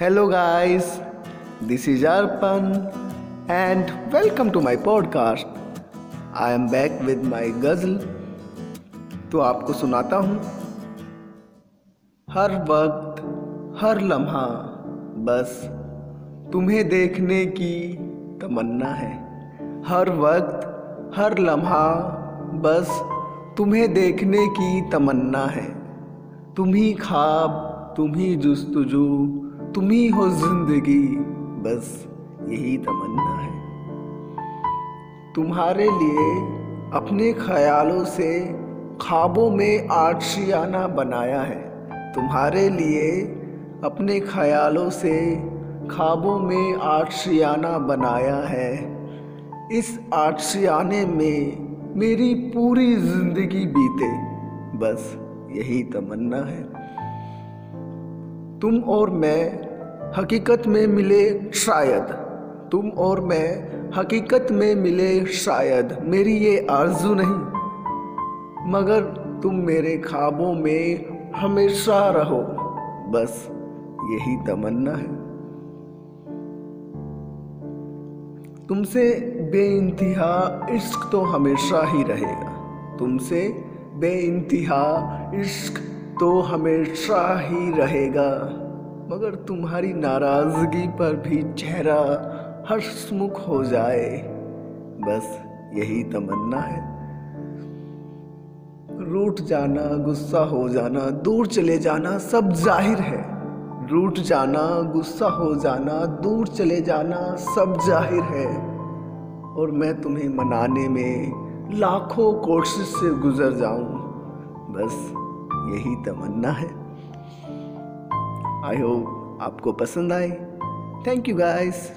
Hello, guys. This is Arpan, and welcome to my podcast. I am back with my गज़ल तो आपको सुनाता हूँ हर वक्त हर लम्हा बस तुम्हें देखने की तमन्ना है हर वक्त हर लम्हा बस तुम्हें देखने की तमन्ना है तुम ही ख्वाब तुम ही जुस्तजू तुम ही हो ज़िंदगी। बस यही तमन्ना है। तुम्हारे लिए अपने ख्यालों से ख्वाबों में आशियाना बनाया है। तुम्हारे लिए अपने ख्यालों से ख्वाबों में आशियाना बनाया है। इस आशियाने में मेरी पूरी ज़िंदगी बीते। बस यही तमन्ना है। तुम और मैं हकीकत में मिले शायद। तुम और मैं हकीकत में मिले शायद। मेरी ये आरज़ू नहीं, मगर तुम मेरे ख्वाबों में हमेशा रहो। बस यही तमन्ना है। तुमसे बेइंतहा इश्क तो हमेशा ही रहेगा। तुमसे बेइंतहा इश्क तो हमेशा ही रहेगा। मगर तुम्हारी नाराज़गी पर भी चेहरा हर्षमुख हो जाए। बस यही तमन्ना है। रूठ जाना, गुस्सा हो जाना, दूर चले जाना सब ज़ाहिर है। रूठ जाना, गुस्सा हो जाना, दूर चले जाना सब ज़ाहिर है। और मैं तुम्हें मनाने में लाखों कोशिश से गुजर जाऊँ। बस यही तमन्ना है। आई होप आपको पसंद आए। Thank you guys